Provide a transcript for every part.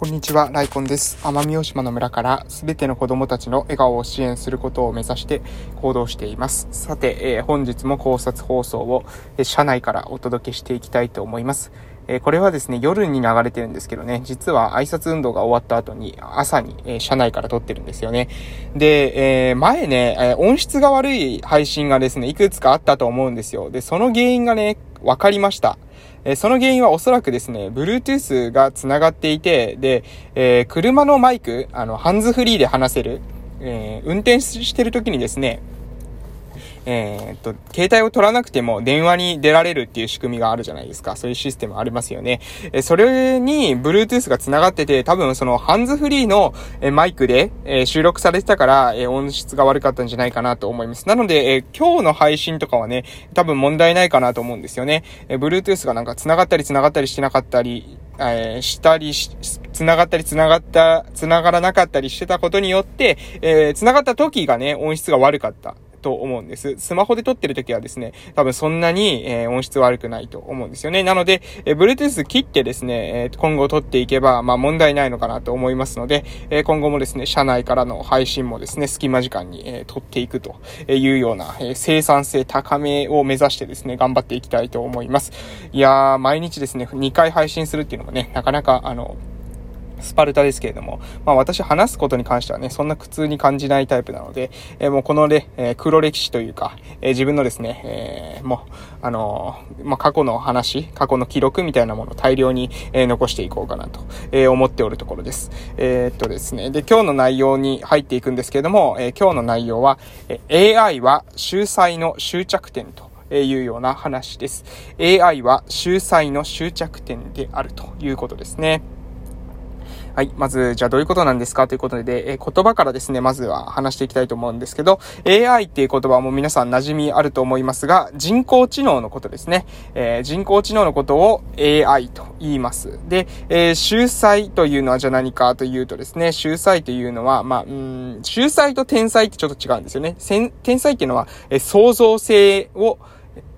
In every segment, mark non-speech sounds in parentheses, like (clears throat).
こんにちは、ライコンです。奄美大島の村からすべての子供たちの笑顔を支援することを目指して行動しています。さて、えー、本日も考察放送を、えー、車内からお届けしていきたいと思います。えー、これはですね、夜に流れてるんですけどね、実は挨拶運動が終わった後に朝に、え車内から撮ってるんですよね。で、え前ね、え音質が悪い配信がですね、いくつかあったと思うんですよ。で、その原因がね、分かりました。えその原因はおそらくですね、Bluetooth が繋がっていて、で、えー、車のマイク、あの、ハンズフリーで話せる、えー、運転してる時にですね、えー、っと、携帯を取らなくても電話に出られるっていう仕組みがあるじゃないですか。そういうシステムありますよね。えそれに Bluetooth が繋がってて、多分そのハンズフリーのえマイクで、え収録されてたから、え音質が悪かったんじゃないかなと思います。なので、え今日の配信とかはね、多分問題ないかなと思うんですよね。え Bluetooth がなんか繋がったり繋がったりしてなかったり、えー、したりし、繋がったり繋がった、繋がらなかったりしてたことによって、えー、繋がった時がね、音質が悪かった。と思うんです。スマホで撮ってる時はですね、多分そんなに、えー、音質悪くないと思うんですよね。なので、えー、Bluetooth 切ってですね、えー、今後撮っていけば、まあ問題ないのかなと思いますので、えー、今後もですね、社内からの配信もですね、隙間時間に、えー、撮っていくというような、えー、生産性高めを目指してですね、頑張っていきたいと思います。いやー、毎日ですね、2回配信するっていうのもね、なかなか、あの、スパルタですけれども、まあ私話すことに関してはね、そんな苦痛に感じないタイプなので、えー、もうこのね、えー、黒歴史というか、えー、自分のですね、えもう、あのまあ過去の話、過去の記録みたいなものを大量に、え残していこうかなと、え思っておるところです。えっとですね、で、今日の内容に入っていくんですけれども、え今日の内容は、え AI は秀才の終着点と、えいうような話です。AI は秀才の終着点であるということですね。はい。まず、じゃあどういうことなんですかということで、えー、言葉からですね、まずは話していきたいと思うんですけど、AI っていう言葉も皆さん馴染みあると思いますが、人工知能のことですね。えー、人工知能のことを AI と言います。で、えー、秀才というのはじゃあ何かというとですね、秀才というのは、まあ、うん、秀才と天才ってちょっと違うんですよね。天才っていうのは、えー、創造性を、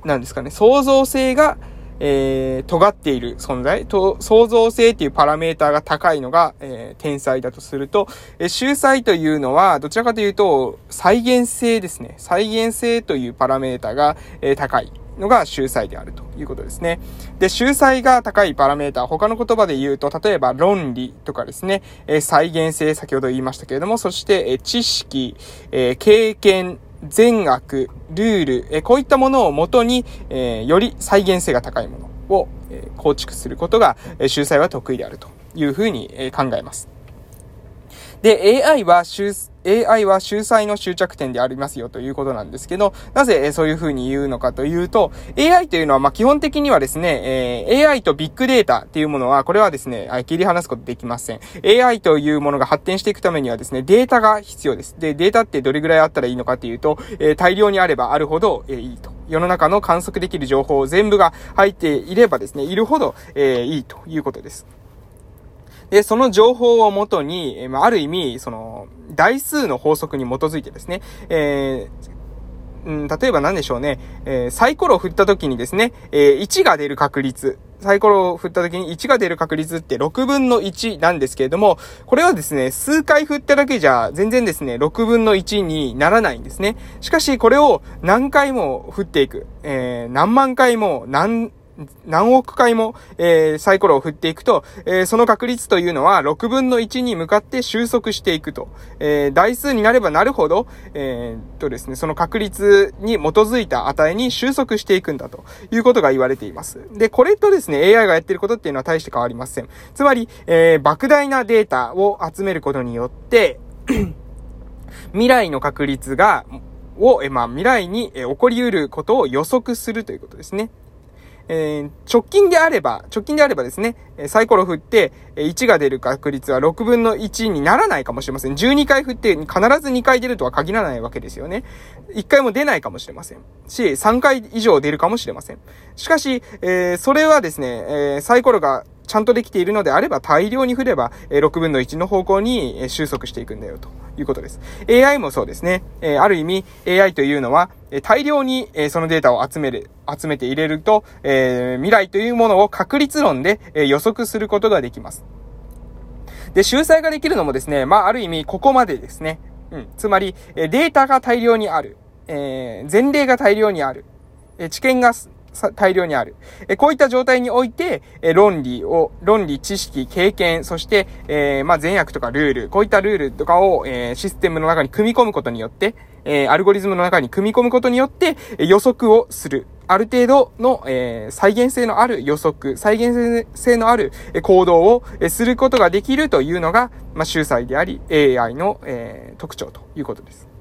なんですかね、創造性が、えー、尖っている存在、と、創造性っていうパラメーターが高いのが、えー、天才だとすると、えー、秀才というのは、どちらかというと、再現性ですね。再現性というパラメーターが、えー、高い。のが秀才であるということですね。で、秀才が高いパラメータ、他の言葉で言うと、例えば論理とかですね、え、再現性、先ほど言いましたけれども、そして、え、知識、え、経験、善悪、ルール、えこういったものをもとに、えより再現性が高いものを、え構築することが、え秀才は得意であるというふうに、え考えます。で、AI は AI は秀才の終着点でありますよということなんですけど、なぜそういうふうに言うのかというと、AI というのはま基本的にはですね、えー、AI とビッグデータっていうものは、これはですね、切り離すことできません。AI というものが発展していくためにはですね、データが必要です。で、データってどれぐらいあったらいいのかっていうと、えー、大量にあればあるほど、えー、いいと。世の中の観測できる情報全部が入っていればですね、いるほど、えー、いいということです。で、その情報をもとに、まあ、る意味、その、台数の法則に基づいてですね、えー、うん、例えば何でしょうね、えー、サイコロを振った時にですね、えー、1が出る確率、サイコロを振った時に1が出る確率って6分の1なんですけれども、これはですね、数回振っただけじゃ全然ですね、6分の1にならないんですね。しかし、これを何回も振っていく、えー、何万回も何、何億回も、えー、サイコロを振っていくと、えー、その確率というのは6分の1に向かって収束していくと。えー、台数になればなるほど、えー、とですね、その確率に基づいた値に収束していくんだということが言われています。で、これとですね、AI がやってることっていうのは大して変わりません。つまり、えー、莫大なデータを集めることによって (clears throat) 未来の確率が、を、えまあ、未来に、起こり得ることを予測するということですね。えー、直近であれば、直近であればですね、サイコロ振って、1が出る確率は6分の1にならないかもしれません。12回振って必ず2回出るとは限らないわけですよね。1回も出ないかもしれません。し、3回以上出るかもしれません。しかし、えー、それはですね、えー、サイコロがちゃんとできているのであれば大量に振れば、え6分の1の方向に収束していくんだよということです。AI もそうですね。えある意味 AI というのは、え大量に、えそのデータを集める、集めて入れると、え未来というものを確率論で、え予測することができます。で、秀才ができるのもですね、まあ、ある意味、ここまでですね。うん。つまり、データが大量にある。えー、前例が大量にある。え知見が大量にある。えこういった状態において、え論理を、論理、知識、経験、そして、えー、まあ、善悪とかルール、こういったルールとかを、えー、システムの中に組み込むことによって、えー、アルゴリズムの中に組み込むことによって、え予測をする。ある程度の、えー、再現性のある予測、再現性のある行動をすることができるというのが、まあ、秀才であり、AI の、え、特徴ということです。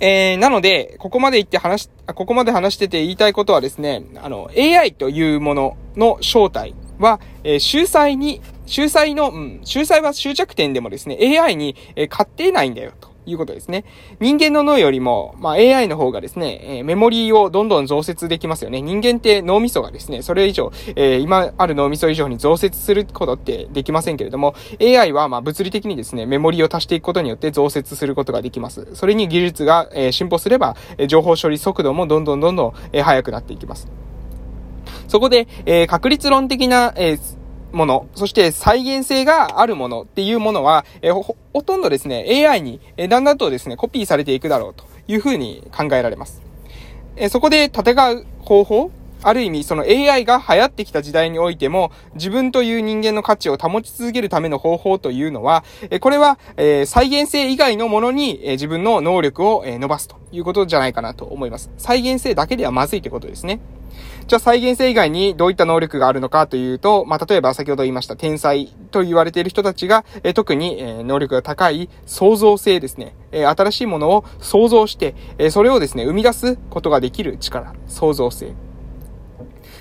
えー、なので、ここまで言って話ここまで話してて言いたいことはですね、あの、AI というものの正体は、えー、秀才に、秀才の、うん、秀才は終着点でもですね、AI に、えー、勝ってないんだよと。いうことですね。人間の脳よりも、まあ、AI の方がですね、え、メモリーをどんどん増設できますよね。人間って脳みそがですね、それ以上、えー、今ある脳みそ以上に増設することってできませんけれども、AI はま物理的にですね、メモリーを足していくことによって増設することができます。それに技術が、え、進歩すれば、え情報処理速度もどんどんどんどん、え速くなっていきます。そこで、え確率論的な、えーもの、そして再現性があるものっていうものは、えほ、ほとんどですね、AI に、えだんだんとですね、コピーされていくだろうというふうに考えられます。えそこで戦う方法ある意味、その AI が流行ってきた時代においても、自分という人間の価値を保ち続けるための方法というのは、これは、再現性以外のものに、自分の能力を、伸ばすということじゃないかなと思います。再現性だけではまずいということですね。じゃあ再現性以外にどういった能力があるのかというと、まあ、例えば先ほど言いました天才と言われている人たちが、え特に、え能力が高い創造性ですね。え新しいものを創造して、えそれをですね、生み出すことができる力、創造性。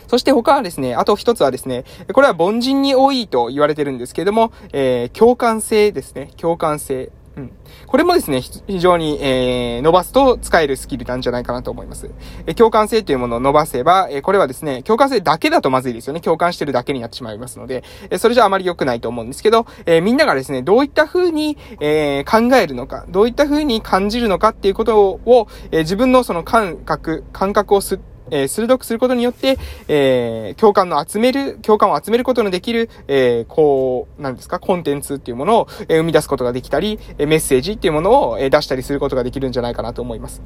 そして他はですね、あと一つはですね、これは凡人に多いと言われてるんですけれども、えー、共感性ですね。共感性。うん。これもですね、非常に、えー、伸ばすと使えるスキルなんじゃないかなと思います。え、共感性というものを伸ばせば、え、これはですね、共感性だけだとまずいですよね。共感してるだけになってしまいますので、え、それじゃあまり良くないと思うんですけど、え、みんながですね、どういった風に、え、考えるのか、どういった風に感じるのかっていうことを、え、自分のその感覚、感覚をすって、えー、鋭くすることによって、えー、共感の集める、共感を集めることのできる、えー、こう、なんですか、コンテンツっていうものを、え生み出すことができたり、えメッセージっていうものを、え出したりすることができるんじゃないかなと思います。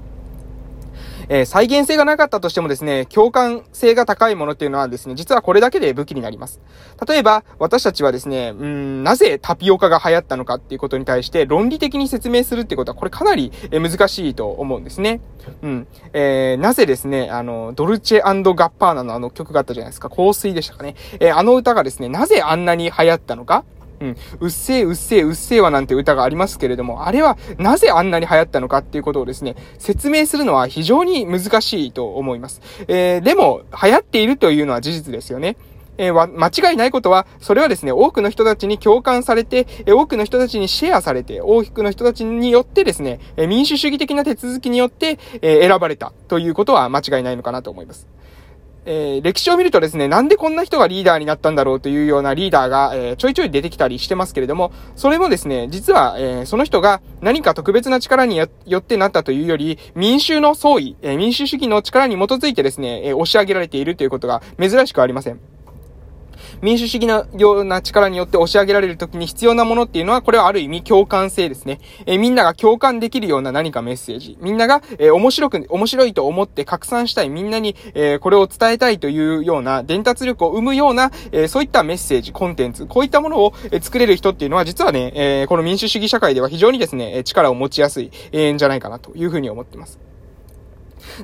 えー、再現性がなかったとしてもですね、共感性が高いものっていうのはですね、実はこれだけで武器になります。例えば、私たちはですね、うん、なぜタピオカが流行ったのかっていうことに対して論理的に説明するってことは、これかなり難しいと思うんですね。うん。えー、なぜですね、あの、ドルチェガッパーナのあの曲があったじゃないですか。香水でしたかね。えー、あの歌がですね、なぜあんなに流行ったのかうん。うっせえ、うっせえ、うっせえわなんて歌がありますけれども、あれはなぜあんなに流行ったのかっていうことをですね、説明するのは非常に難しいと思います。えー、でも、流行っているというのは事実ですよね。えー、間違いないことは、それはですね、多くの人たちに共感されて、えー、多くの人たちにシェアされて、多くの人たちによってですね、えー、民主主義的な手続きによって、え選ばれたということは間違いないのかなと思います。えー、歴史を見るとですね、なんでこんな人がリーダーになったんだろうというようなリーダーが、えー、ちょいちょい出てきたりしてますけれども、それもですね、実は、えー、その人が何か特別な力によってなったというより、民衆の総意、え民主主義の力に基づいてですね、え押し上げられているということが珍しくありません。民主主義のような力によって押し上げられるときに必要なものっていうのは、これはある意味共感性ですね。えー、みんなが共感できるような何かメッセージ。みんなが、えー、面白く、面白いと思って拡散したい。みんなに、えー、これを伝えたいというような伝達力を生むような、えそういったメッセージ、コンテンツ、こういったものを、え作れる人っていうのは、実はね、えこの民主主義社会では非常にですね、力を持ちやすい、えんじゃないかなというふうに思っています。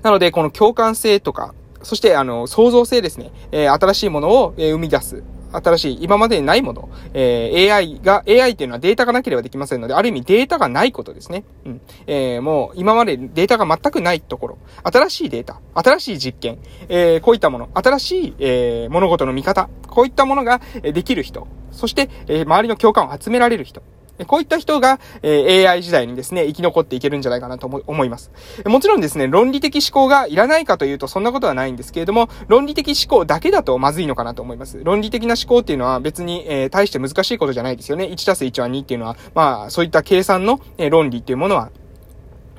なので、この共感性とか、そして、あの、創造性ですね。えー、新しいものを、えー、生み出す。新しい、今までにないもの。えー、AI が、AI っていうのはデータがなければできませんので、ある意味データがないことですね。うん。えー、もう、今までデータが全くないところ。新しいデータ。新しい実験。えー、こういったもの。新しい、えー、物事の見方。こういったものができる人。そして、えー、周りの共感を集められる人。こういった人が、え AI 時代にですね、生き残っていけるんじゃないかなと思います。もちろんですね、論理的思考がいらないかというとそんなことはないんですけれども、論理的思考だけだとまずいのかなと思います。論理的な思考っていうのは別に、えー、大して難しいことじゃないですよね。1たす1は2っていうのは、まあ、そういった計算の、え論理っていうものは、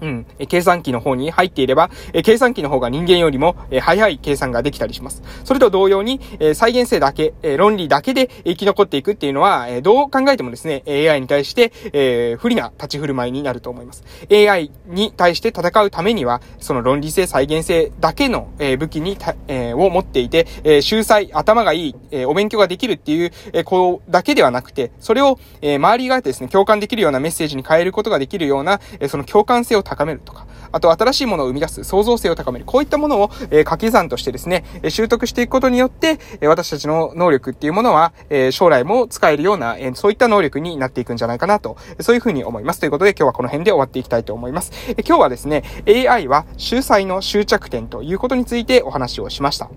うん、計算機の方に入っていれば、計算機の方が人間よりも早い計算ができたりします。それと同様に、再現性だけ、論理だけで生き残っていくっていうのは、どう考えてもですね、AI に対して、え不利な立ち振る舞いになると思います。AI に対して戦うためには、その論理性、再現性だけの、武器に、えを持っていて、え秀才、頭がいい、えお勉強ができるっていう、えこうだけではなくて、それを、え周りがですね、共感できるようなメッセージに変えることができるような、えその共感性を高高めるとか、あと新しいものを生み出す創造性を高める。こういったものを、えー、掛け算としてですね、え習得していくことによって、え私たちの能力っていうものは、え将来も使えるような、えそういった能力になっていくんじゃないかなと、そういうふうに思います。ということで今日はこの辺で終わっていきたいと思います。え今日はですね、AI は秀才の終着点ということについてお話をしました。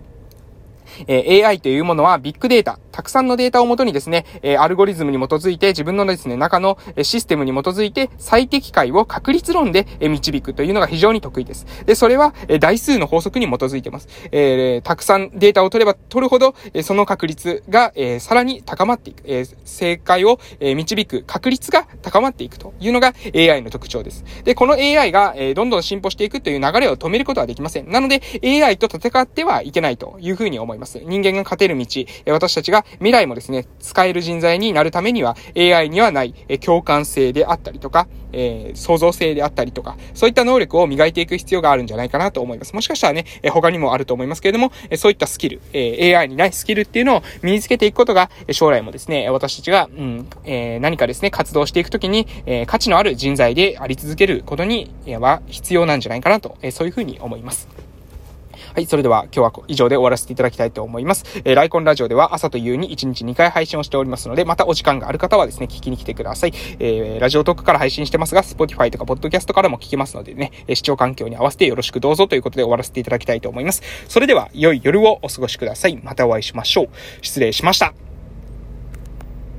え AI というものはビッグデータ、たくさんのデータをもとにですね、えアルゴリズムに基づいて自分のですね、中のシステムに基づいて最適解を確率論で導くというのが非常に得意です。で、それはえ台数の法則に基づいてます。えー、たくさんデータを取れば取るほど、その確率が、えー、さらに高まっていく、えー、正解をえ導く確率が高まっていくというのが AI の特徴です。で、この AI が、え、どんどん進歩していくという流れを止めることはできません。なので AI と戦ってはいけないというふうに思いますいます。。人間が勝てる道、私たちが未来もですね、使える人材になるためには AI にはない共感性であったりとか、えー、創造性であったりとか、そういった能力を磨いていく必要があるんじゃないかなと思います。もしかしたらね、え他にもあると思いますけれども、えそういったスキル、え AI にないスキルっていうのを身につけていくことが、将来もですね、私たちが、うん、えー、何かですね、活動していくときに、えー、価値のある人材であり続けることには必要なんじゃないかなと、えそういうふうに思います。はい、それでは今日は以上で終わらせていただきたいと思います。えー、ライコンラジオでは朝と夕に1日2回配信をしておりますので、またお時間がある方はですね、聞きに来てください。えー、ラジオトークから配信してますが、Spotify とか Podcast からも聞きますのでね、視聴環境に合わせてよろしくどうぞということで終わらせていただきたいと思います。それでは、良い夜をお過ごしください。またお会いしましょう。失礼しました。